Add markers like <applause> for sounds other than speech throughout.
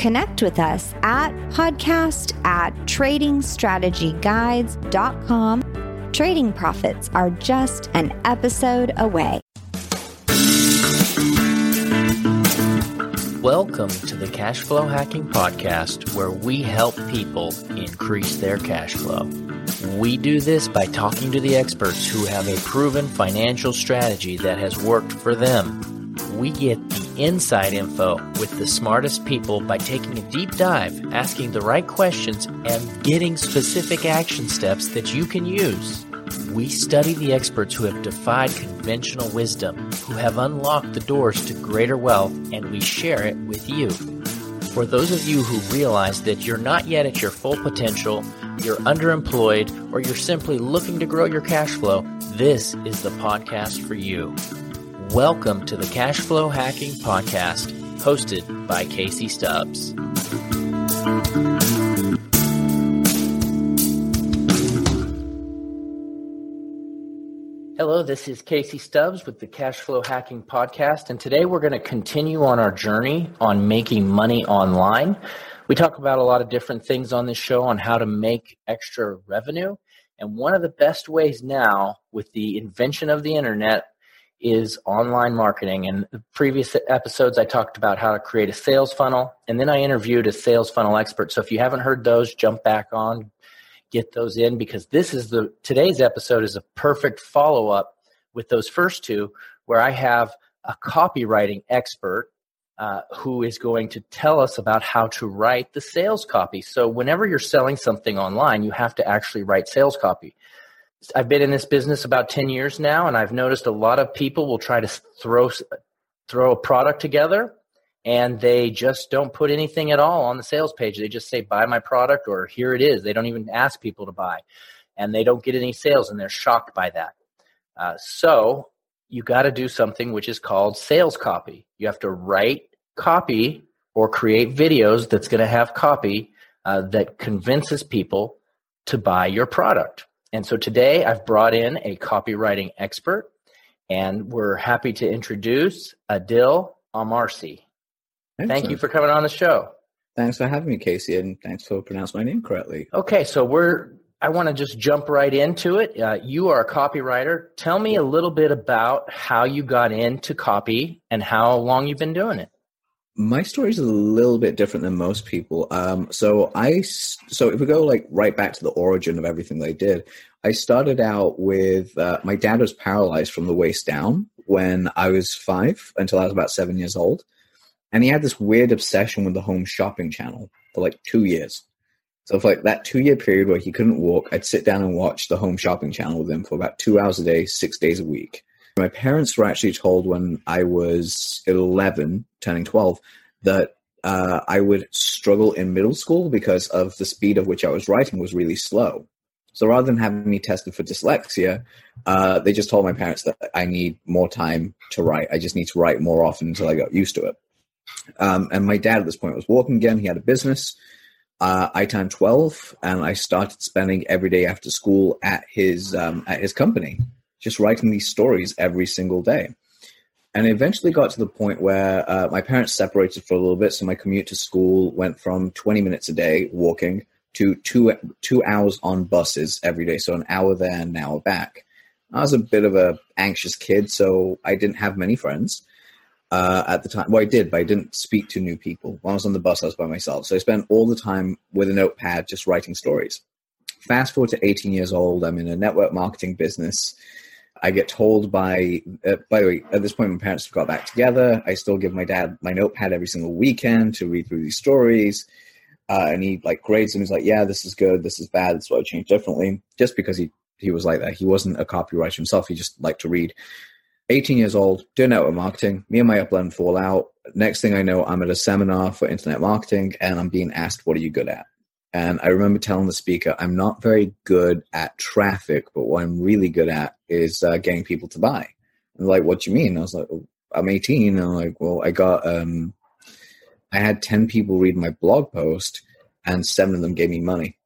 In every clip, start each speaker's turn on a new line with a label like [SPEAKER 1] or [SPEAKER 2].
[SPEAKER 1] Connect with us at podcast at tradingstrategyguides.com. Trading profits are just an episode away.
[SPEAKER 2] Welcome to the Cash Flow Hacking Podcast, where we help people increase their cash flow. We do this by talking to the experts who have a proven financial strategy that has worked for them. We get the inside info with the smartest people by taking a deep dive, asking the right questions, and getting specific action steps that you can use. We study the experts who have defied conventional wisdom, who have unlocked the doors to greater wealth, and we share it with you. For those of you who realize that you're not yet at your full potential, you're underemployed, or you're simply looking to grow your cash flow, this is the podcast for you. Welcome to the Cash Flow Hacking Podcast, hosted by Casey Stubbs. Hello, this is Casey Stubbs with the Cash Flow Hacking Podcast, and today we're going to continue on our journey on making money online. We talk about a lot of different things on this show on how to make extra revenue, and one of the best ways now with the invention of the internet is online marketing. And previous episodes, I talked about how to create a sales funnel, and then I interviewed a sales funnel expert. So if you haven't heard those, jump back on, get those in because this is the today's episode is a perfect follow up with those first two where I have a copywriting expert uh, who is going to tell us about how to write the sales copy. So whenever you're selling something online, you have to actually write sales copy. I've been in this business about 10 years now and I've noticed a lot of people will try to throw throw a product together and they just don't put anything at all on the sales page. They just say, buy my product or here it is. They don't even ask people to buy. And they don't get any sales and they're shocked by that. Uh, so you got to do something which is called sales copy. You have to write copy or create videos that's going to have copy uh, that convinces people to buy your product. And so today I've brought in a copywriting expert and we're happy to introduce Adil Amarsi. Thank you for coming on the show.
[SPEAKER 3] Thanks for having me, Casey, and thanks for pronouncing my name correctly.
[SPEAKER 2] Okay, so we're I want to just jump right into it. Uh, you are a copywriter. Tell me a little bit about how you got into copy and how long you've been doing it.
[SPEAKER 3] My story is a little bit different than most people. Um, so I, so if we go like right back to the origin of everything I did, I started out with uh, my dad was paralyzed from the waist down when I was five until I was about seven years old. And he had this weird obsession with the home shopping channel for like two years. So for like that two year period where he couldn't walk, I'd sit down and watch the home shopping channel with him for about two hours a day, six days a week. My parents were actually told when I was 11, turning 12, that uh, I would struggle in middle school because of the speed of which I was writing was really slow. So rather than having me tested for dyslexia, uh, they just told my parents that I need more time to write. I just need to write more often until I got used to it. Um, and my dad at this point was working again. He had a business. Uh, I turned 12 and I started spending every day after school at his, um, at his company, just writing these stories every single day. And it eventually got to the point where uh, my parents separated for a little bit. So my commute to school went from 20 minutes a day walking to two, two hours on buses every day. So an hour there and an hour back. I was a bit of a anxious kid, so I didn't have many friends uh, at the time. Well, I did, but I didn't speak to new people. When I was on the bus, I was by myself. So I spent all the time with a notepad just writing stories. Fast forward to 18 years old, I'm in a network marketing business. I get told by, uh, by the way, at this point, my parents have got back together. I still give my dad my notepad every single weekend to read through these stories. Uh, and he like grades them. He's like, yeah, this is good. This is bad. This is what I change differently. Just because he, he was like that. He wasn't a copywriter himself. He just liked to read. 18 years old, doing network marketing. Me and my upline fall out. Next thing I know, I'm at a seminar for internet marketing and I'm being asked, what are you good at? And I remember telling the speaker, I'm not very good at traffic, but what I'm really good at is uh, getting people to buy. And like, what do you mean? I was like, well, I'm 18. And I'm like, well, I got, um, I had 10 people read my blog post and seven of them gave me money.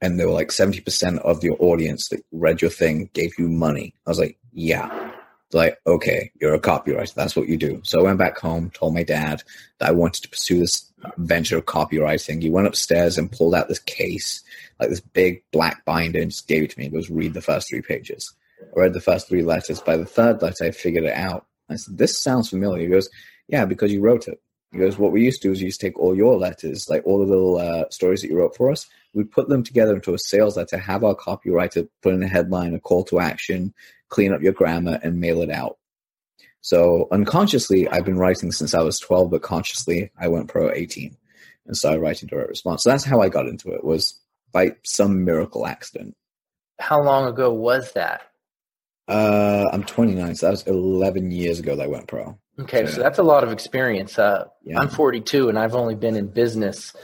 [SPEAKER 3] And they were like 70% of your audience that read your thing gave you money. I was like, yeah. Like, okay, you're a copywriter. That's what you do. So I went back home, told my dad that I wanted to pursue this venture of copywriting. He went upstairs and pulled out this case, like this big black binder, and just gave it to me. He goes, read the first three pages. I read the first three letters. By the third letter, I figured it out. I said, this sounds familiar. He goes, yeah, because you wrote it. He goes, what we used to do is you used to take all your letters, like all the little uh, stories that you wrote for us, we'd put them together into a sales letter, have our copywriter put in a headline, a call to action, clean up your grammar, and mail it out. So unconsciously, I've been writing since I was 12, but consciously, I went pro 18 and started writing direct response. So that's how I got into it, was by some miracle accident.
[SPEAKER 2] How long ago was that?
[SPEAKER 3] Uh, I'm 29, so that was 11 years ago that I went pro.
[SPEAKER 2] Okay, so, so that's a lot of experience. Uh, yeah. I'm 42, and I've only been in business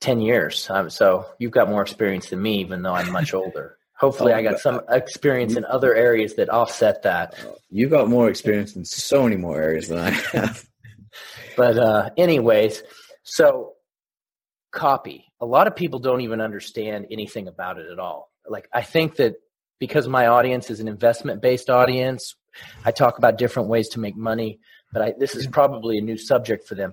[SPEAKER 2] 10 years. Um, so you've got more experience than me, even though I'm much <laughs> older. Hopefully, oh, I got some experience in other areas that offset that.
[SPEAKER 3] You got more experience in so many more areas than I have. <laughs>
[SPEAKER 2] but, uh, anyways, so copy. A lot of people don't even understand anything about it at all. Like, I think that because my audience is an investment based audience, I talk about different ways to make money, but I, this is probably a new subject for them.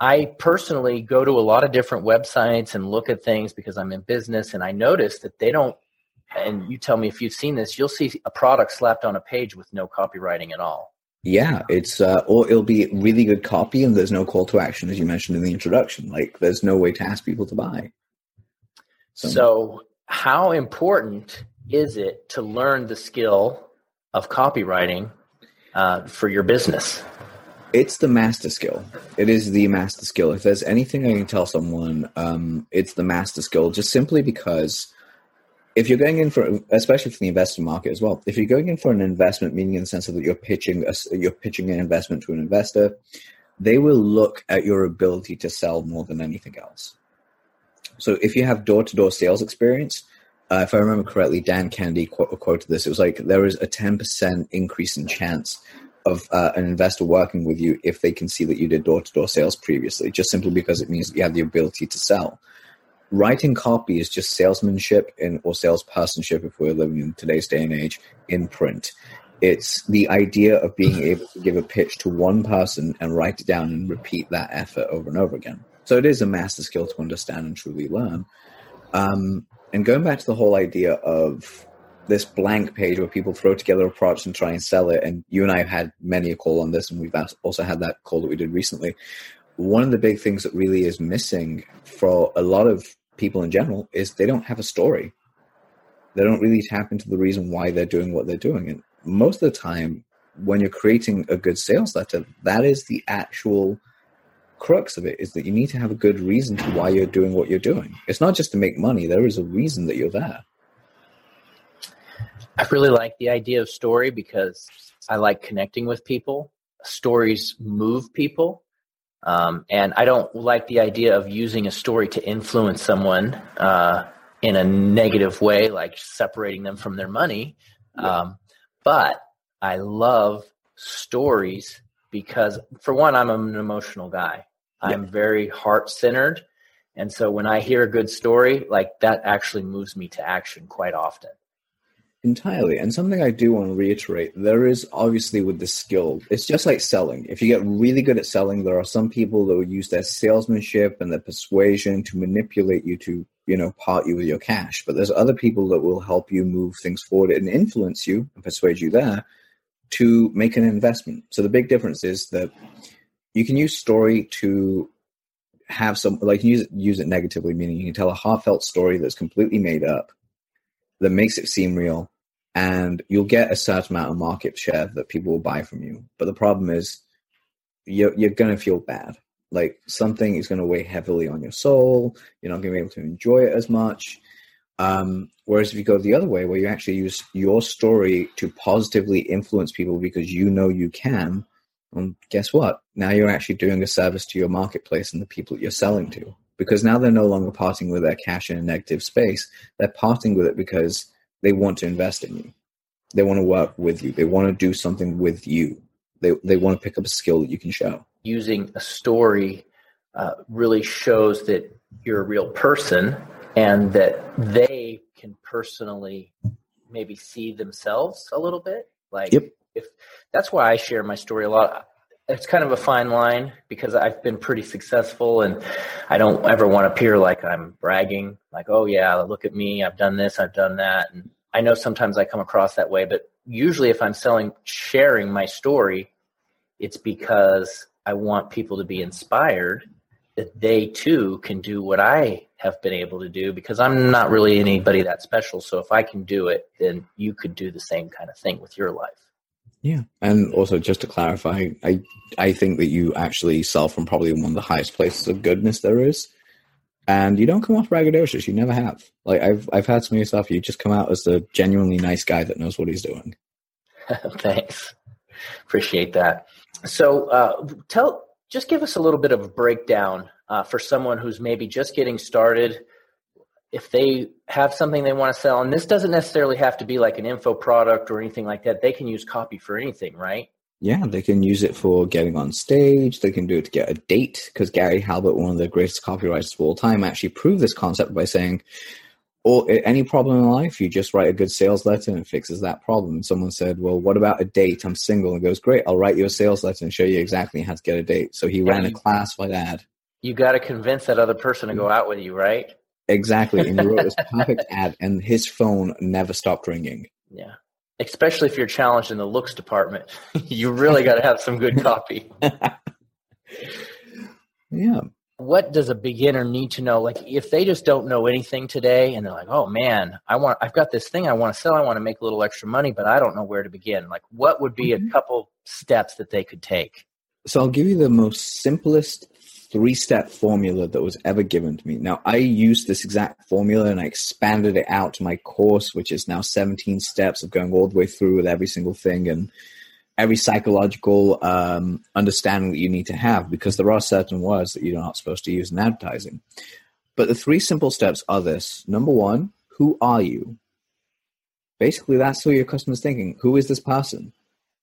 [SPEAKER 2] I personally go to a lot of different websites and look at things because I'm in business, and I notice that they don't. And you tell me if you've seen this, you'll see a product slapped on a page with no copywriting at all.
[SPEAKER 3] Yeah, it's uh, or it'll be really good copy, and there's no call to action, as you mentioned in the introduction. Like, there's no way to ask people to buy.
[SPEAKER 2] So, so how important is it to learn the skill of copywriting uh, for your business?
[SPEAKER 3] It's the master skill. It is the master skill. If there's anything I can tell someone, um, it's the master skill. Just simply because if you're going in for, especially for the investment market as well, if you're going in for an investment, meaning in the sense of that you're pitching, a, you're pitching an investment to an investor, they will look at your ability to sell more than anything else. So if you have door-to-door sales experience, uh, if I remember correctly, Dan quote, quoted this. It was like there is a 10% increase in chance of uh, an investor working with you if they can see that you did door to door sales previously, just simply because it means that you have the ability to sell. Writing copy is just salesmanship in, or salespersonship, if we're living in today's day and age, in print. It's the idea of being <laughs> able to give a pitch to one person and write it down and repeat that effort over and over again. So it is a master skill to understand and truly learn. Um, and going back to the whole idea of this blank page where people throw together a product and try and sell it, and you and I have had many a call on this, and we've also had that call that we did recently. One of the big things that really is missing for a lot of people in general is they don't have a story. They don't really tap into the reason why they're doing what they're doing. And most of the time, when you're creating a good sales letter, that is the actual crux of it is that you need to have a good reason to why you're doing what you're doing. It's not just to make money, there is a reason that you're there.
[SPEAKER 2] I really like the idea of story because I like connecting with people. Stories move people. Um, and I don't like the idea of using a story to influence someone uh, in a negative way, like separating them from their money. Um, but I love stories because, for one, I'm an emotional guy. I'm very heart centered. And so when I hear a good story, like that actually moves me to action quite often.
[SPEAKER 3] Entirely. And something I do want to reiterate there is obviously with the skill, it's just like selling. If you get really good at selling, there are some people that will use their salesmanship and their persuasion to manipulate you to, you know, part you with your cash. But there's other people that will help you move things forward and influence you and persuade you there to make an investment. So the big difference is that you can use story to have some like use it, use it negatively, meaning you can tell a heartfelt story that's completely made up that makes it seem real, and you'll get a certain amount of market share that people will buy from you. But the problem is, you're you're gonna feel bad. Like something is gonna weigh heavily on your soul. You're not gonna be able to enjoy it as much. Um, whereas if you go the other way, where you actually use your story to positively influence people because you know you can, and guess what? Now you're actually doing a service to your marketplace and the people that you're selling to because now they're no longer parting with their cash in a negative space. They're parting with it because they want to invest in you. They want to work with you. They want to do something with you. They, they want to pick up a skill that you can show.
[SPEAKER 2] Using a story uh, really shows that you're a real person and that they can personally maybe see themselves a little bit. Like,
[SPEAKER 3] yep.
[SPEAKER 2] if that's why I share my story a lot it's kind of a fine line because I've been pretty successful and I don't ever want to appear like I'm bragging, like, oh yeah, look at me, I've done this, I've done that. And I know sometimes I come across that way, but usually if I'm selling, sharing my story, it's because I want people to be inspired that they too can do what I have been able to do because I'm not really anybody that special. So if I can do it, then you could do the same kind of thing with your life.
[SPEAKER 3] Yeah, and also just to clarify, I I think that you actually sell from probably one of the highest places of goodness there is, and you don't come off braggadocious. You never have. Like I've I've had some of your stuff. You just come out as a genuinely nice guy that knows what he's doing. <laughs>
[SPEAKER 2] Thanks, appreciate that. So uh, tell, just give us a little bit of a breakdown uh, for someone who's maybe just getting started if they have something they want to sell, and this doesn't necessarily have to be like an info product or anything like that, they can use copy for anything, right?
[SPEAKER 3] Yeah, they can use it for getting on stage. They can do it to get a date because Gary Halbert, one of the greatest copywriters of all time, actually proved this concept by saying, or any problem in life, you just write a good sales letter and it fixes that problem. And someone said, Well, what about a date? I'm single. And goes, Great, I'll write you a sales letter and show you exactly how to get a date. So he yeah, ran a classified ad.
[SPEAKER 2] You got to convince that other person to mm. go out with you, right?
[SPEAKER 3] Exactly. And he wrote this <laughs> perfect ad, and his phone never stopped ringing.
[SPEAKER 2] Yeah. Especially if you're challenged in the looks department. <laughs> you really got to have some good copy. <laughs>
[SPEAKER 3] yeah.
[SPEAKER 2] What does a beginner need to know? Like, if they just don't know anything today and they're like, oh man, I want, I've got this thing I want to sell. I want to make a little extra money, but I don't know where to begin. Like, what would be mm-hmm. a couple steps that they could take?
[SPEAKER 3] So I'll give you the most simplest three step formula that was ever given to me. Now, I used this exact formula and I expanded it out to my course, which is now 17 steps of going all the way through with every single thing and every psychological um, understanding that you need to have because there are certain words that you're not supposed to use in advertising. But the three simple steps are this number one, who are you? Basically, that's what your customer's thinking. Who is this person?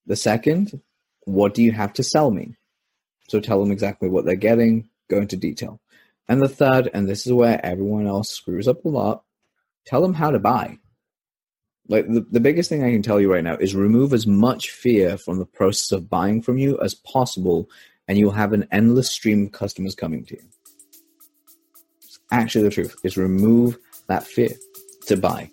[SPEAKER 3] The second, what do you have to sell me? So tell them exactly what they're getting, go into detail. And the third, and this is where everyone else screws up a lot, tell them how to buy. Like the, the biggest thing I can tell you right now is remove as much fear from the process of buying from you as possible, and you'll have an endless stream of customers coming to you. It's actually the truth is remove that fear to buy.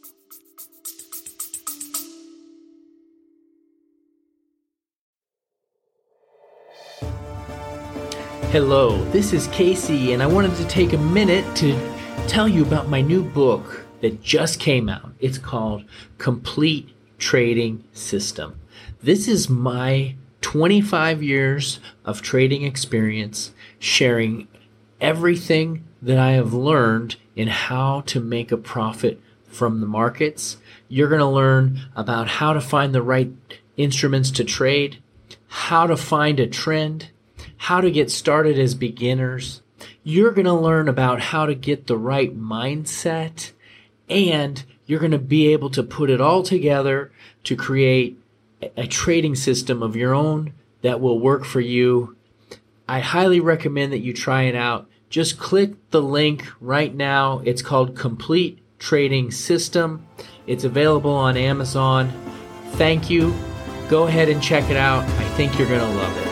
[SPEAKER 4] Hello, this is Casey, and I wanted to take a minute to tell you about my new book that just came out. It's called Complete Trading System. This is my 25 years of trading experience, sharing everything that I have learned in how to make a profit from the markets. You're going to learn about how to find the right instruments to trade, how to find a trend how to get started as beginners. You're going to learn about how to get the right mindset and you're going to be able to put it all together to create a trading system of your own that will work for you. I highly recommend that you try it out. Just click the link right now. It's called Complete Trading System. It's available on Amazon. Thank you. Go ahead and check it out. I think you're going to love it.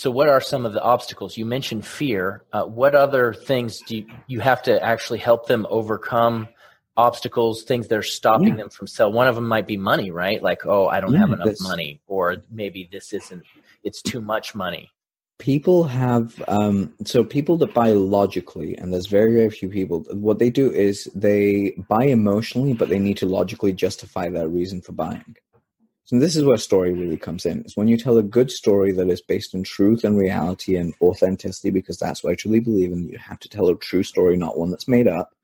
[SPEAKER 2] So, what are some of the obstacles? You mentioned fear. Uh, what other things do you, you, have to actually help them overcome? Obstacles, things that are stopping yeah. them from sell. One of them might be money, right? Like, oh, I don't yeah, have enough money, or maybe this isn't. It's too much money.
[SPEAKER 3] People have um, so people that buy logically, and there's very very few people. What they do is they buy emotionally, but they need to logically justify their reason for buying. So this is where story really comes in. It's when you tell a good story that is based on truth and reality and authenticity, because that's what I truly believe in. You have to tell a true story, not one that's made up.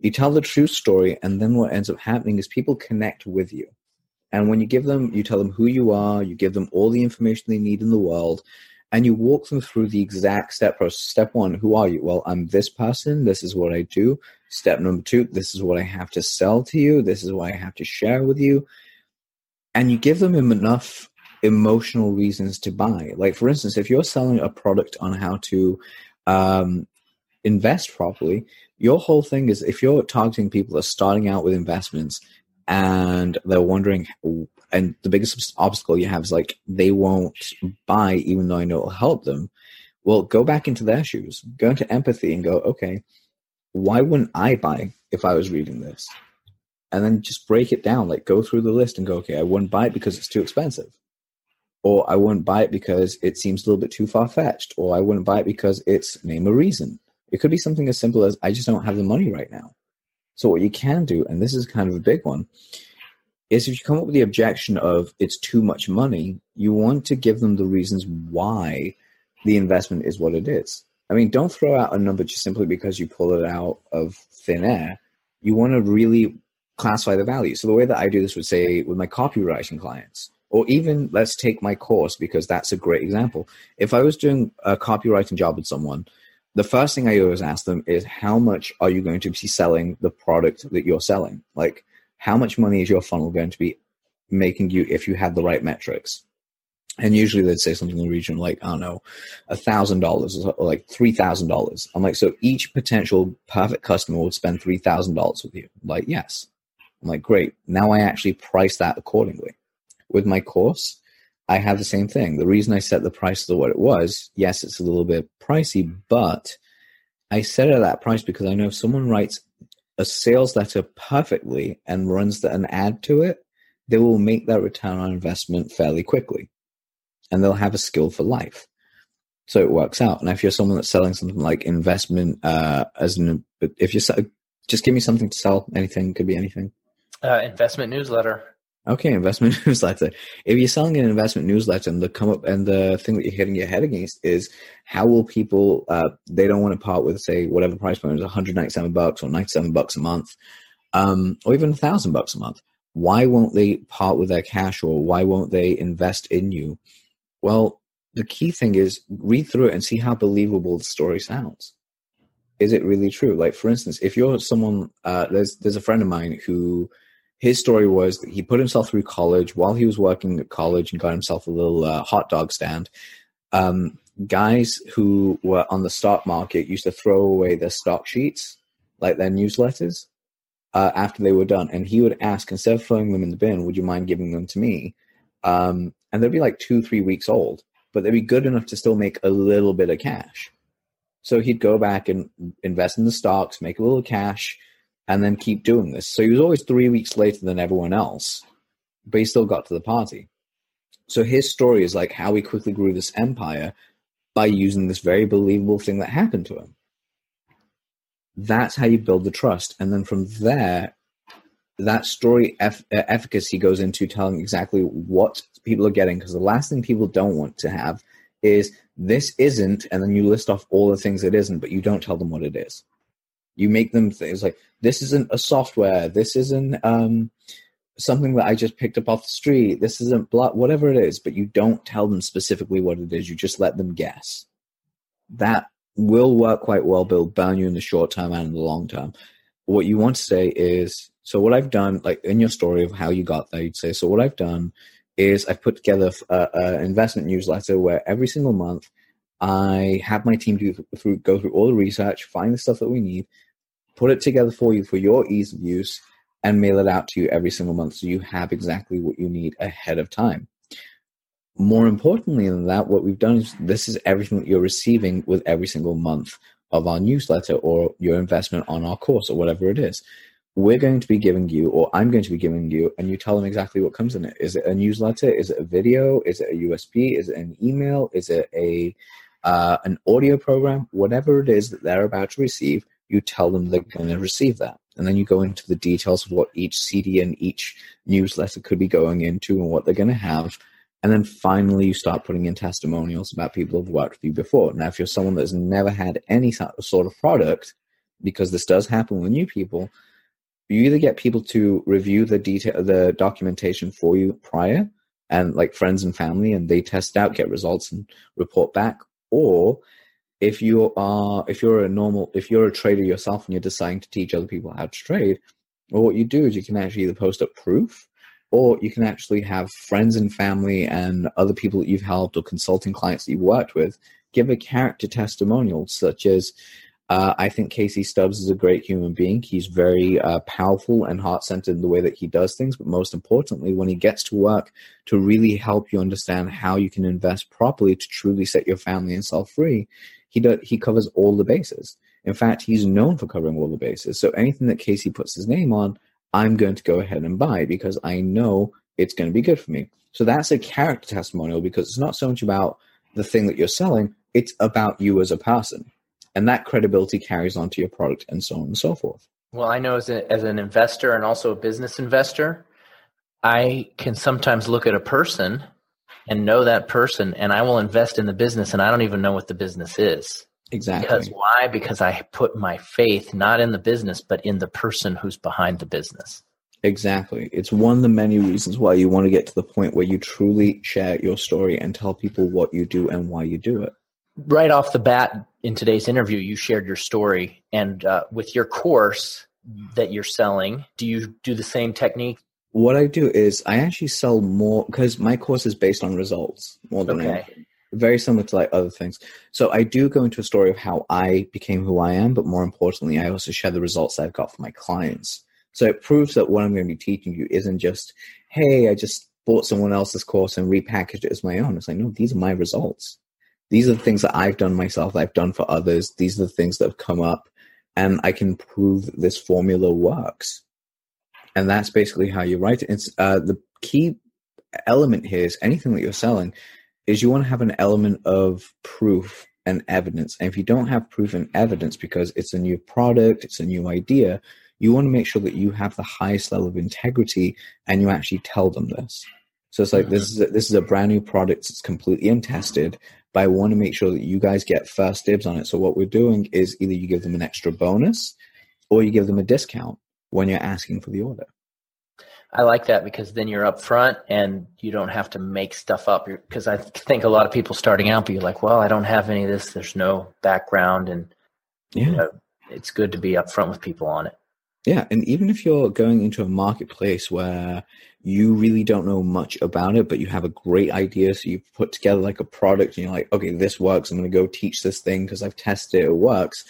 [SPEAKER 3] You tell the true story, and then what ends up happening is people connect with you. And when you give them, you tell them who you are, you give them all the information they need in the world, and you walk them through the exact step process. Step one, who are you? Well, I'm this person. This is what I do. Step number two, this is what I have to sell to you. This is what I have to share with you. And you give them enough emotional reasons to buy. Like, for instance, if you're selling a product on how to um, invest properly, your whole thing is if you're targeting people that are starting out with investments and they're wondering and the biggest obstacle you have is like they won't buy even though i know it'll help them well go back into their shoes go into empathy and go okay why wouldn't i buy if i was reading this and then just break it down like go through the list and go okay i wouldn't buy it because it's too expensive or i wouldn't buy it because it seems a little bit too far-fetched or i wouldn't buy it because it's name a reason it could be something as simple as i just don't have the money right now so what you can do, and this is kind of a big one, is if you come up with the objection of it's too much money, you want to give them the reasons why the investment is what it is. I mean, don't throw out a number just simply because you pull it out of thin air. You want to really classify the value. So the way that I do this would say with my copywriting clients, or even let's take my course because that's a great example. If I was doing a copywriting job with someone the first thing I always ask them is how much are you going to be selling the product that you're selling? Like, how much money is your funnel going to be making you if you had the right metrics? And usually they'd say something in the region like, I don't know, a thousand dollars or like three thousand dollars. I'm like, so each potential perfect customer would spend three thousand dollars with you. Like, yes. I'm like, great. Now I actually price that accordingly. With my course, I have the same thing. The reason I set the price to what it was, yes, it's a little bit pricey, but I set it at that price because I know if someone writes a sales letter perfectly and runs the, an ad to it, they will make that return on investment fairly quickly and they'll have a skill for life. So it works out. And if you're someone that's selling something like investment, uh, as an, if you're, just give me something to sell, anything, could be anything.
[SPEAKER 2] Uh, investment newsletter.
[SPEAKER 3] Okay, investment <laughs> newsletter. If you're selling an investment newsletter and the come up and the thing that you're hitting your head against is how will people uh, they don't want to part with say whatever price point is 197 bucks or 97 bucks a month, um, or even a thousand bucks a month. Why won't they part with their cash or why won't they invest in you? Well, the key thing is read through it and see how believable the story sounds. Is it really true? Like for instance, if you're someone, uh, there's there's a friend of mine who his story was that he put himself through college while he was working at college and got himself a little uh, hot dog stand. Um, guys who were on the stock market used to throw away their stock sheets, like their newsletters, uh, after they were done. And he would ask, instead of throwing them in the bin, would you mind giving them to me? Um, and they'd be like two, three weeks old, but they'd be good enough to still make a little bit of cash. So he'd go back and invest in the stocks, make a little cash, and then keep doing this. So he was always three weeks later than everyone else, but he still got to the party. So his story is like how he quickly grew this empire by using this very believable thing that happened to him. That's how you build the trust. And then from there, that story eff- uh, efficacy goes into telling exactly what people are getting. Because the last thing people don't want to have is this isn't, and then you list off all the things it isn't, but you don't tell them what it is. You make them things like this isn't a software. This isn't um, something that I just picked up off the street. This isn't blah, whatever it is. But you don't tell them specifically what it is. You just let them guess. That will work quite well, but it'll burn you in the short term and in the long term. What you want to say is, so what I've done, like in your story of how you got there, you'd say, so what I've done is I've put together an investment newsletter where every single month I have my team do through, go through all the research, find the stuff that we need, put it together for you for your ease of use, and mail it out to you every single month so you have exactly what you need ahead of time. More importantly than that, what we've done is this is everything that you're receiving with every single month of our newsletter or your investment on our course or whatever it is. We're going to be giving you, or I'm going to be giving you, and you tell them exactly what comes in it. Is it a newsletter? Is it a video? Is it a USB? Is it an email? Is it a uh, an audio program, whatever it is that they're about to receive, you tell them they're going to receive that. And then you go into the details of what each CD and each newsletter could be going into and what they're going to have. And then finally, you start putting in testimonials about people who've worked with you before. Now, if you're someone that's never had any sort of product, because this does happen with new people, you either get people to review the detail, the documentation for you prior, and like friends and family, and they test out, get results, and report back, or if you are if you're a normal if you're a trader yourself and you're deciding to teach other people how to trade well what you do is you can actually either post up proof or you can actually have friends and family and other people that you've helped or consulting clients that you've worked with give a character testimonial such as uh, I think Casey Stubbs is a great human being. He's very uh, powerful and heart centered in the way that he does things. But most importantly, when he gets to work to really help you understand how you can invest properly to truly set your family and self free, he does, he covers all the bases. In fact, he's known for covering all the bases. So anything that Casey puts his name on, I'm going to go ahead and buy because I know it's going to be good for me. So that's a character testimonial because it's not so much about the thing that you're selling, it's about you as a person. And that credibility carries on to your product and so on and so forth.
[SPEAKER 2] Well, I know as, a, as an investor and also a business investor, I can sometimes look at a person and know that person and I will invest in the business and I don't even know what the business is.
[SPEAKER 3] Exactly.
[SPEAKER 2] Because why? Because I put my faith not in the business, but in the person who's behind the business.
[SPEAKER 3] Exactly. It's one of the many reasons why you want to get to the point where you truly share your story and tell people what you do and why you do it.
[SPEAKER 2] Right off the bat in today's interview, you shared your story. And uh, with your course that you're selling, do you do the same technique?
[SPEAKER 3] What I do is I actually sell more because my course is based on results more than
[SPEAKER 2] Okay.
[SPEAKER 3] anything. Very similar to like other things. So I do go into a story of how I became who I am, but more importantly, I also share the results I've got for my clients. So it proves that what I'm going to be teaching you isn't just, hey, I just bought someone else's course and repackaged it as my own. It's like, no, these are my results. These are the things that I've done myself, I've done for others. These are the things that have come up, and I can prove this formula works. And that's basically how you write it. It's uh, the key element here is anything that you're selling is you want to have an element of proof and evidence. And if you don't have proof and evidence because it's a new product, it's a new idea, you want to make sure that you have the highest level of integrity and you actually tell them this. So it's like this is a, this is a brand new product. It's completely untested, but I want to make sure that you guys get first dibs on it. So what we're doing is either you give them an extra bonus, or you give them a discount when you're asking for the order.
[SPEAKER 2] I like that because then you're up front and you don't have to make stuff up. Because I think a lot of people starting out be like, well, I don't have any of this. There's no background. And
[SPEAKER 3] Yeah.
[SPEAKER 2] you know, it's good to be upfront with people on it.
[SPEAKER 3] Yeah, and even if you're going into a marketplace where you really don't know much about it, but you have a great idea, so you put together like a product, and you're like, okay, this works. I'm going to go teach this thing because I've tested it; it works.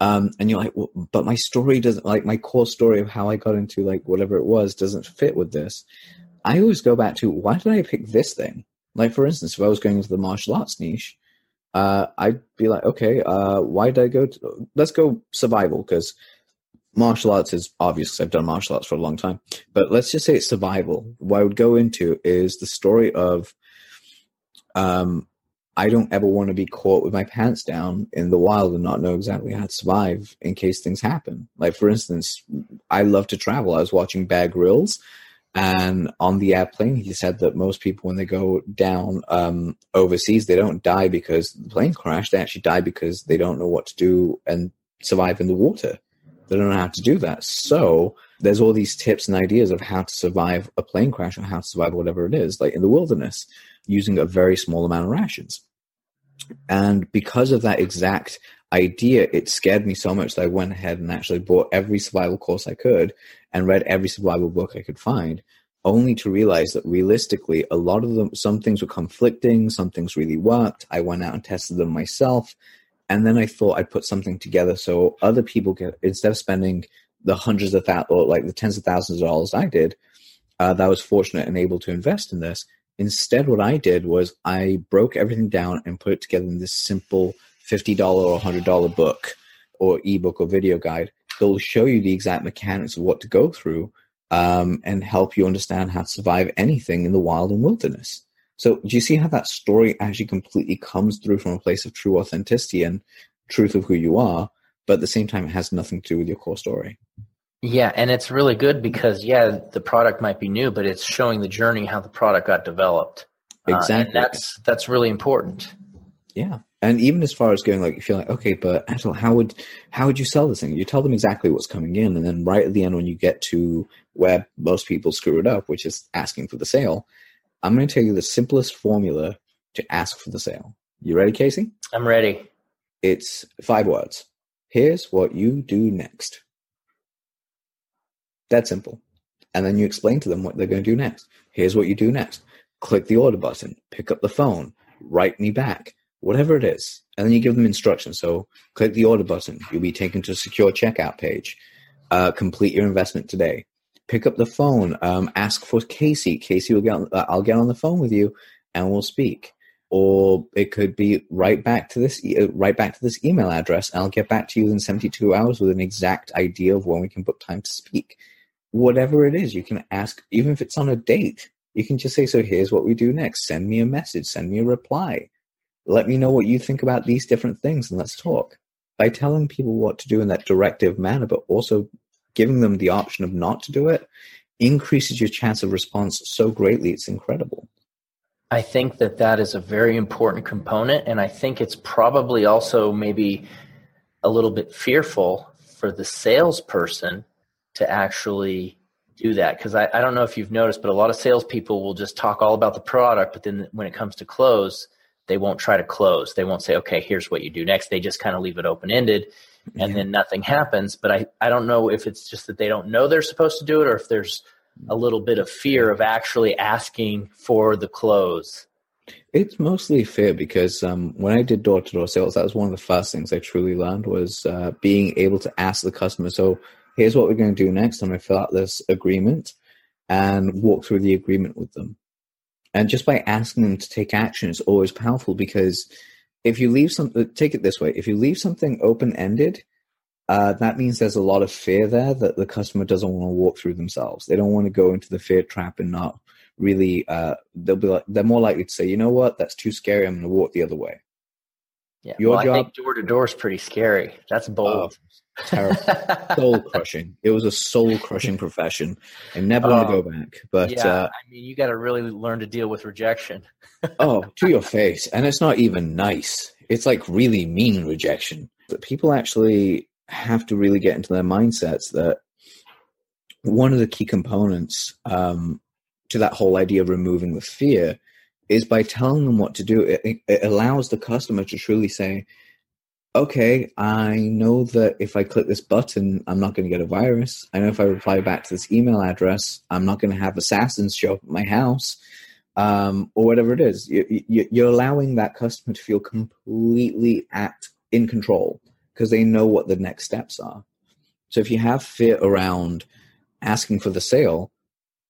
[SPEAKER 3] Um, and you're like, well, but my story doesn't like my core story of how I got into like whatever it was doesn't fit with this. I always go back to why did I pick this thing? Like for instance, if I was going into the martial arts niche, uh, I'd be like, okay, uh, why did I go? To, let's go survival because martial arts is obvious I've done martial arts for a long time. But let's just say it's survival. What I would go into is the story of um, I don't ever want to be caught with my pants down in the wild and not know exactly how to survive in case things happen. Like for instance, I love to travel. I was watching Bear Grylls and on the airplane he said that most people when they go down um, overseas they don't die because the plane crashed. They actually die because they don't know what to do and survive in the water. They don't know how to do that. So there's all these tips and ideas of how to survive a plane crash or how to survive whatever it is, like in the wilderness, using a very small amount of rations. And because of that exact idea, it scared me so much that I went ahead and actually bought every survival course I could and read every survival book I could find, only to realize that realistically, a lot of them, some things were conflicting, some things really worked. I went out and tested them myself. And then I thought I'd put something together so other people get, instead of spending the hundreds of thousands or like the tens of thousands of dollars I did, uh, that was fortunate and able to invest in this. Instead, what I did was I broke everything down and put it together in this simple $50 or $100 book or ebook or video guide that will show you the exact mechanics of what to go through um, and help you understand how to survive anything in the wild and wilderness. So, do you see how that story actually completely comes through from a place of true authenticity and truth of who you are, but at the same time, it has nothing to do with your core story?
[SPEAKER 2] Yeah, and it's really good because yeah, the product might be new, but it's showing the journey how the product got developed. Uh, and
[SPEAKER 3] Exactly.
[SPEAKER 2] that's that's really important.
[SPEAKER 3] Yeah. And even as far as going like, you feel like, okay, but Adil, how would how would you sell this thing? You tell them exactly what's coming in, and then right at the end, when you get to where most people screw it up, which is asking for the sale, I'm going to tell you the simplest formula to ask for the sale. You ready, Casey?
[SPEAKER 2] I'm ready.
[SPEAKER 3] It's five words. Here's what you do next. That simple. And then you explain to them what they're going to do next. Here's what you do next. Click the order button, pick up the phone, write me back, whatever it is. And then you give them instructions. So click the order button. You'll be taken to a secure checkout page. Uh, complete your investment today. Pick up the phone. Um, ask for Casey. Casey will get. On, uh, I'll get on the phone with you, and we'll speak. Or it could be right back to this. Uh, right back to this email address. And I'll get back to you in seventy two hours with an exact idea of when we can book time to speak whatever it is, you can ask, even if it's on a date, you can just say, So here's what we do next. Send me a message, send me a reply. Let me know what you think about these different things and let's talk. By telling people what to do in that directive manner, but also giving them the option of not to do it, increases your chance of response so greatly. It's incredible.
[SPEAKER 2] I think that that is a very important component. And I think it's probably also maybe a little bit fearful for the salesperson to actually do that because I, I don't know if you've noticed but a lot of salespeople will just talk all about the product but then when it comes to close they won't try to close they won't say okay here's what you do next they just kind of leave it open ended and then nothing happens but I, I don't know if it's just that they don't know they're supposed to do it or if there's a little bit of fear of actually asking for the close
[SPEAKER 3] it's mostly fear because um, when I did door to door sales, that was one of the first things I truly learned was uh, being able to ask the customer. So here's what we're going to do next. I'm going to fill out this agreement and walk through the agreement with them. And just by asking them to take action is always powerful because if you leave something, take it this way, if you leave something open ended, uh, that means there's a lot of fear there that the customer doesn't want to walk through themselves. They don't want to go into the fear trap and not really. Uh, they'll be like they're more likely to say, you know what, that's too scary. I'm going to walk the other way.
[SPEAKER 2] Yeah, Your well, job, I think door to door is pretty scary. That's bold. Oh,
[SPEAKER 3] terrible, <laughs> soul crushing. It was a soul crushing profession, and never want to go back. But
[SPEAKER 2] yeah, uh, I mean, you got to really learn to deal with rejection.
[SPEAKER 3] oh, to <laughs> your face, and it's not even nice. It's like really mean rejection. But people actually have to really get into their mindsets that one of the key components um, to that whole idea of removing the fear is by telling them what to do. It, it allows the customer to truly say, okay, I know that if I click this button, I'm not going to get a virus. I know if I reply back to this email address, I'm not going to have assassins show up at my house, um, or whatever it is. You, you, you're allowing that customer to feel completely at in control because they know what the next steps are. So if you have fear around asking for the sale,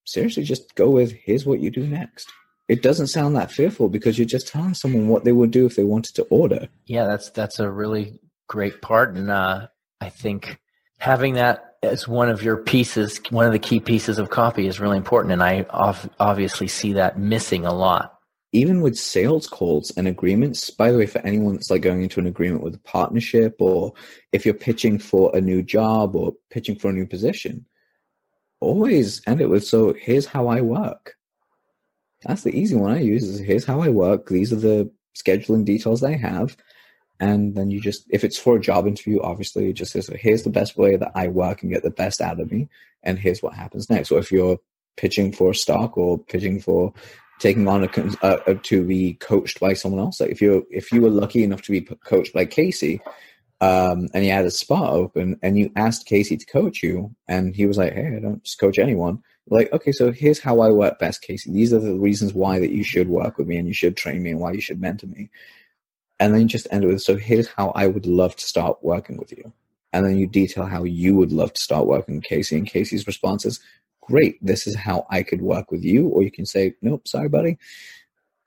[SPEAKER 3] seriously, just go with here's what you do next it doesn't sound that fearful because you're just telling someone what they would do if they wanted to order.
[SPEAKER 2] Yeah, that's that's a really great part, and uh, I think having that as one of your pieces, one of the key pieces of copy, is really important. And I obviously see that missing a lot.
[SPEAKER 3] Even with sales calls and agreements, by the way, for anyone that's like going into an agreement with a partnership, or if you're pitching for a new job or pitching for a new position, always end it with so here's how I work that's the easy one I use. Is here's how I work. These are the scheduling details I have, and then you just if it's for a job interview, obviously you just says here's the best way that I work and get the best out of me, and here's what happens next. Or if you're pitching for a stock or pitching for taking on a, uh, to be coached by someone else, like if you're if you were lucky enough to be coached by Casey, um, and he had a spot open, and you asked Casey to coach you, and he was like, "Hey, I don't just coach anyone." Like okay so here's how i work best casey these are the reasons why that you should work with me and you should train me and why you should mentor me. And then you just end it with so here's how i would love to start working with you. And then you detail how you would love to start working with casey and casey's response is great this is how i could work with you. Or you can say nope sorry buddy.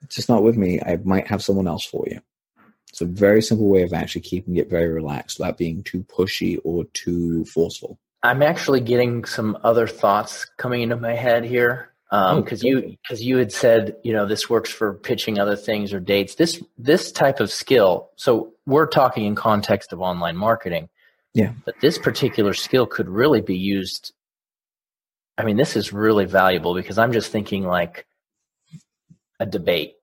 [SPEAKER 3] It's just not with me. I might have someone else for you. It's a very simple way of actually keeping it very relaxed without being too pushy or too forceful
[SPEAKER 2] I'm actually getting some other thoughts coming into my head here because um, oh, you because you had said you know this works for pitching other things or dates. This this type of skill. So we're talking in context of online marketing.
[SPEAKER 3] Yeah.
[SPEAKER 2] But this particular skill could really be used. I mean, this is really valuable because I'm just thinking like a debate,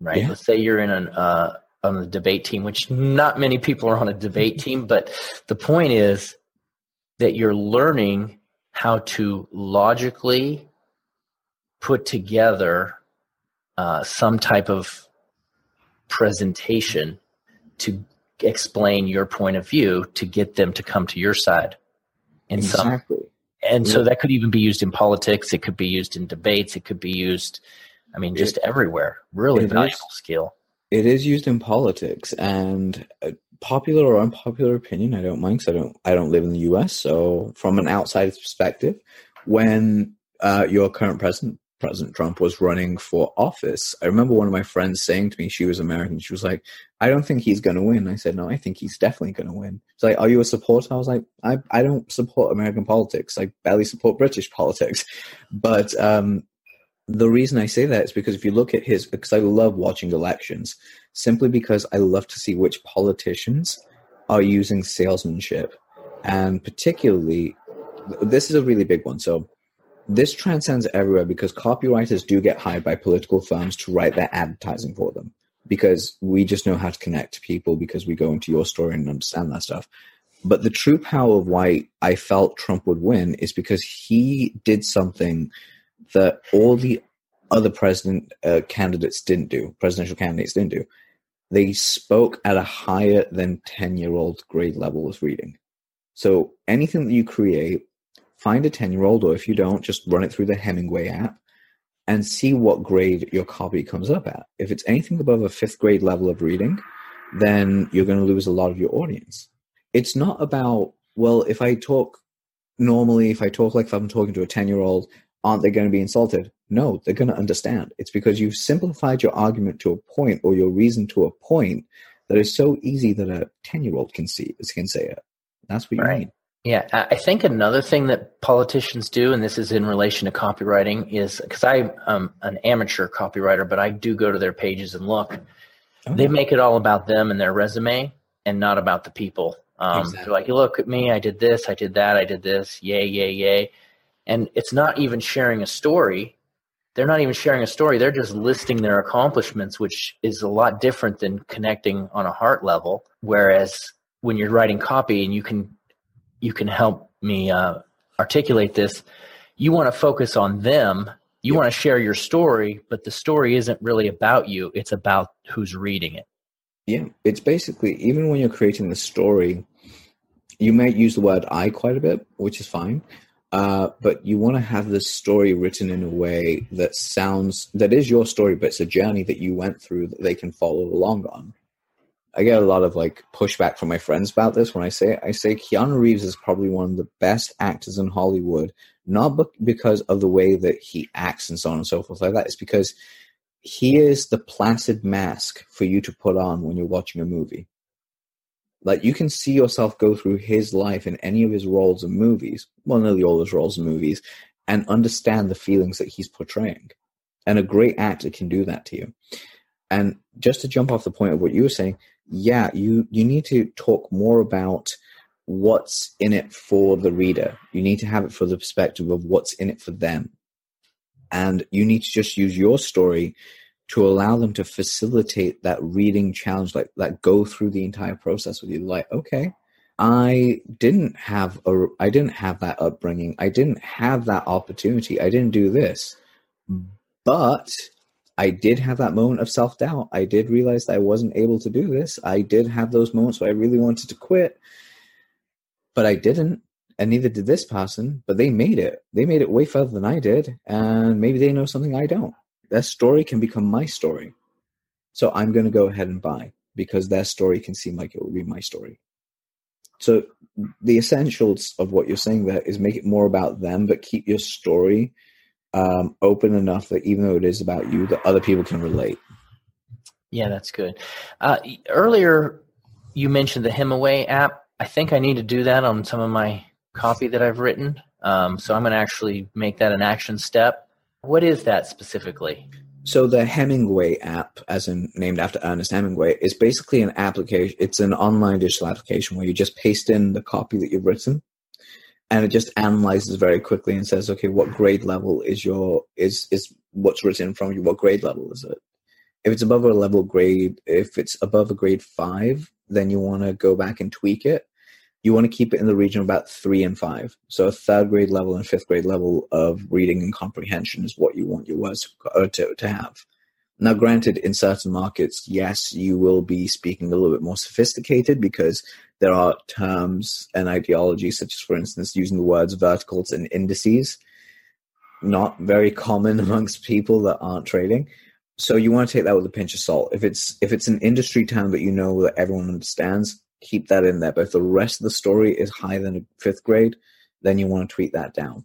[SPEAKER 2] right? Yeah. Let's say you're in an uh, on the debate team, which not many people are on a debate <laughs> team, but the point is that you're learning how to logically put together uh, some type of presentation to explain your point of view to get them to come to your side. In exactly. some and yeah. so that could even be used in politics. It could be used in debates. It could be used i mean just it, everywhere. Really valuable is, skill.
[SPEAKER 3] it is used in politics and uh, popular or unpopular opinion i don't mind because i don't i don't live in the us so from an outsider's perspective when uh, your current president President Trump was running for office. I remember one of my friends saying to me, she was American, she was like, I don't think he's going to win. I said, no, I think he's definitely going to win. She's like, are you a supporter? I was like, I, I don't support American politics. I barely support British <laughs> politics. But um, the reason I say that is because if you look at his, because I love watching elections, simply because I love to see which politicians are using salesmanship. And particularly, this is a really big one. So this transcends everywhere because copywriters do get hired by political firms to write their advertising for them because we just know how to connect to people because we go into your story and understand that stuff. But the true power of why I felt Trump would win is because he did something that all the other president uh, candidates didn't do, presidential candidates didn't do. They spoke at a higher than 10 year old grade level of reading. So anything that you create find a 10 year old, or if you don't, just run it through the Hemingway app and see what grade your copy comes up at. If it's anything above a fifth grade level of reading, then you're going to lose a lot of your audience. It's not about, well, if I talk normally, if I talk like if I'm talking to a 10 year old, aren't they going to be insulted? No, they're going to understand. It's because you've simplified your argument to a point or your reason to a point that is so easy that a 10 year old can see, can say it. That's what you right. need.
[SPEAKER 2] Yeah, I think another thing that politicians do, and this is in relation to copywriting, is because I'm um, an amateur copywriter, but I do go to their pages and look. Oh. They make it all about them and their resume, and not about the people. Um, exactly. They're like, "Look at me! I did this, I did that, I did this. Yay, yay, yay!" And it's not even sharing a story. They're not even sharing a story. They're just listing their accomplishments, which is a lot different than connecting on a heart level. Whereas when you're writing copy and you can you can help me uh, articulate this. You want to focus on them. You want to share your story, but the story isn't really about you. It's about who's reading it.
[SPEAKER 3] Yeah, it's basically even when you're creating the story, you might use the word "I" quite a bit, which is fine. Uh, but you want to have this story written in a way that sounds that is your story, but it's a journey that you went through that they can follow along on. I get a lot of like pushback from my friends about this when I say it. I say Keanu Reeves is probably one of the best actors in Hollywood, not because of the way that he acts and so on and so forth like that. It's because he is the placid mask for you to put on when you're watching a movie. Like you can see yourself go through his life in any of his roles in movies, well, nearly all his roles in movies, and understand the feelings that he's portraying. And a great actor can do that to you. And just to jump off the point of what you were saying, yeah, you you need to talk more about what's in it for the reader. You need to have it for the perspective of what's in it for them. And you need to just use your story to allow them to facilitate that reading challenge, like that go through the entire process with you. Like, okay, I didn't have a I didn't have that upbringing. I didn't have that opportunity. I didn't do this. But I did have that moment of self doubt. I did realize that I wasn't able to do this. I did have those moments where I really wanted to quit, but I didn't. And neither did this person, but they made it. They made it way further than I did. And maybe they know something I don't. Their story can become my story. So I'm going to go ahead and buy because that story can seem like it will be my story. So the essentials of what you're saying there is make it more about them, but keep your story um, open enough that even though it is about you, that other people can relate.
[SPEAKER 2] Yeah, that's good. Uh, earlier, you mentioned the Hemingway app. I think I need to do that on some of my copy that I've written. Um, so I'm going to actually make that an action step. What is that specifically?
[SPEAKER 3] So the Hemingway app, as in named after Ernest Hemingway, is basically an application. It's an online digital application where you just paste in the copy that you've written, and it just analyzes very quickly and says, okay, what grade level is your is is what's written from you? What grade level is it? If it's above a level grade, if it's above a grade five, then you want to go back and tweak it. You want to keep it in the region of about three and five. So a third grade level and fifth grade level of reading and comprehension is what you want your words uh, to, to have. Now, granted, in certain markets, yes, you will be speaking a little bit more sophisticated because there are terms and ideologies, such as, for instance, using the words verticals and indices, not very common <laughs> amongst people that aren't trading. So you want to take that with a pinch of salt. If it's if it's an industry term that you know that everyone understands, keep that in there. But if the rest of the story is higher than a fifth grade, then you want to tweak that down.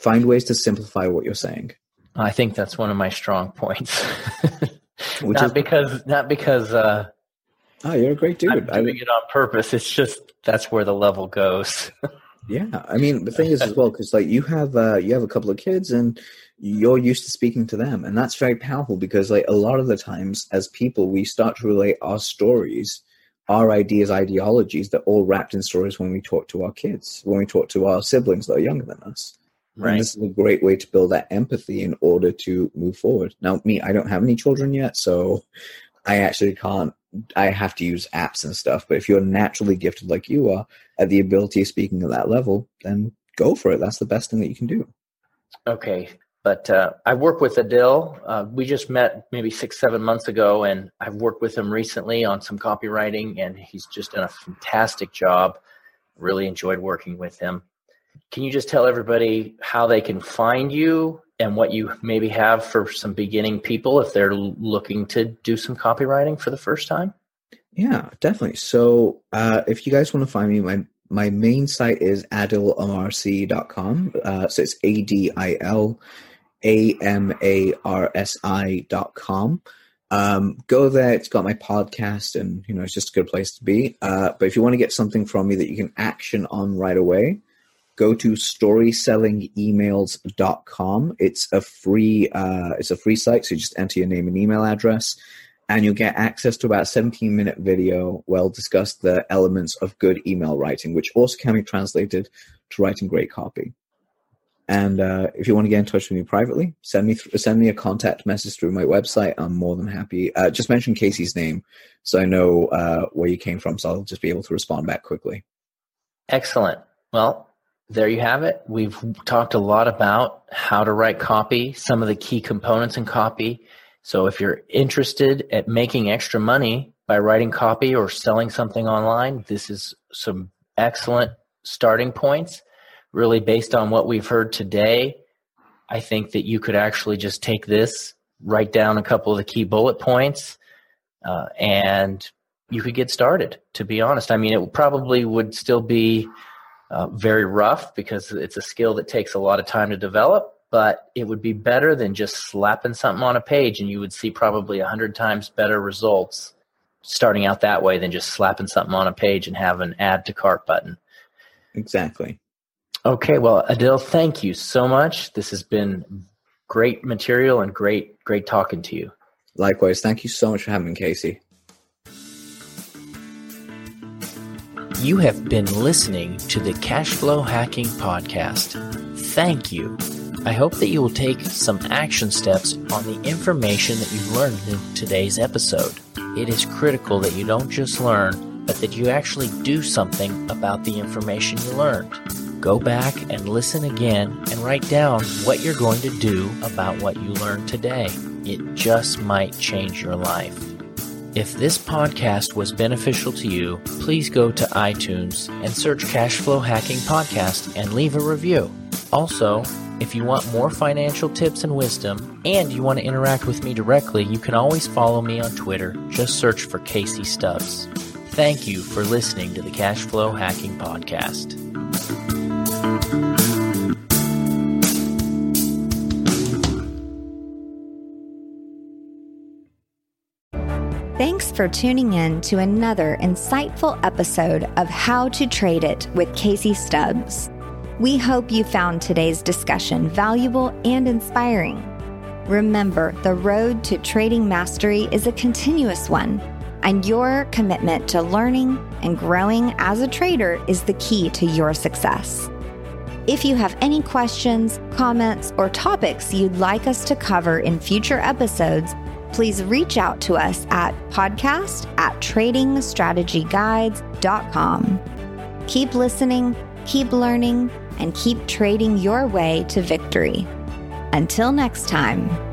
[SPEAKER 3] Find ways to simplify what you're saying.
[SPEAKER 2] I think that's one of my strong points. <laughs> not is, because not because uh,
[SPEAKER 3] oh, you're a great dude.
[SPEAKER 2] I'm doing I, it on purpose. It's just that's where the level goes. <laughs>
[SPEAKER 3] yeah, I mean the thing is as well because like you have uh, you have a couple of kids and you're used to speaking to them, and that's very powerful because like a lot of the times as people we start to relate our stories our ideas, ideologies, they're all wrapped in stories when we talk to our kids, when we talk to our siblings that are younger than us. Right. And this is a great way to build that empathy in order to move forward. Now, me, I don't have any children yet, so I actually can't. I have to use apps and stuff. But if you're naturally gifted like you are at the ability of speaking at that level, then go for it. That's the best thing that you can do.
[SPEAKER 2] Okay. But uh, I work with Adil. Uh, we just met maybe six, seven months ago, and I've worked with him recently on some copywriting, and he's just done a fantastic job. Really enjoyed working with him. Can you just tell everybody how they can find you and what you maybe have for some beginning people if they're looking to do some copywriting for the first time?
[SPEAKER 3] Yeah, definitely. So uh, if you guys want to find me, my my main site is adilAmarsi.com. Uh, so it's A D I L A M A R S I.com. Um, go there. It's got my podcast, and you know it's just a good place to be. Uh, but if you want to get something from me that you can action on right away, go to storyselling.emails.com. It's a free uh, it's a free site, so you just enter your name and email address, and you'll get access to about 17 minute video where I'll discuss the elements of good email writing, which also can be translated to writing great copy. And uh, if you want to get in touch with me privately, send me th- send me a contact message through my website. I'm more than happy. Uh, just mention Casey's name so I know uh, where you came from, so I'll just be able to respond back quickly.
[SPEAKER 2] Excellent. Well, there you have it. We've talked a lot about how to write copy, some of the key components in copy. So if you're interested at making extra money by writing copy or selling something online, this is some excellent starting points. Really based on what we've heard today, I think that you could actually just take this, write down a couple of the key bullet points, uh, and you could get started. To be honest, I mean, it probably would still be uh, very rough because it's a skill that takes a lot of time to develop but it would be better than just slapping something on a page and you would see probably a hundred times better results starting out that way than just slapping something on a page and have an add to cart button
[SPEAKER 3] exactly
[SPEAKER 2] okay well adil thank you so much this has been great material and great great talking to you
[SPEAKER 3] likewise thank you so much for having me casey
[SPEAKER 4] You have been listening to the Cashflow Hacking Podcast. Thank you. I hope that you will take some action steps on the information that you've learned in today's episode. It is critical that you don't just learn, but that you actually do something about the information you learned. Go back and listen again and write down what you're going to do about what you learned today. It just might change your life. If this podcast was beneficial to you, please go to iTunes and search Cashflow Hacking Podcast and leave a review. Also, if you want more financial tips and wisdom, and you want to interact with me directly, you can always follow me on Twitter. Just search for Casey Stubbs. Thank you for listening to the Cashflow Hacking Podcast.
[SPEAKER 1] Thanks for tuning in to another insightful episode of How to Trade It with Casey Stubbs. We hope you found today's discussion valuable and inspiring. Remember, the road to trading mastery is a continuous one, and your commitment to learning and growing as a trader is the key to your success. If you have any questions, comments, or topics you'd like us to cover in future episodes, please reach out to us at podcast at tradingstrategyguides.com. Keep listening, keep learning, and keep trading your way to victory. Until next time.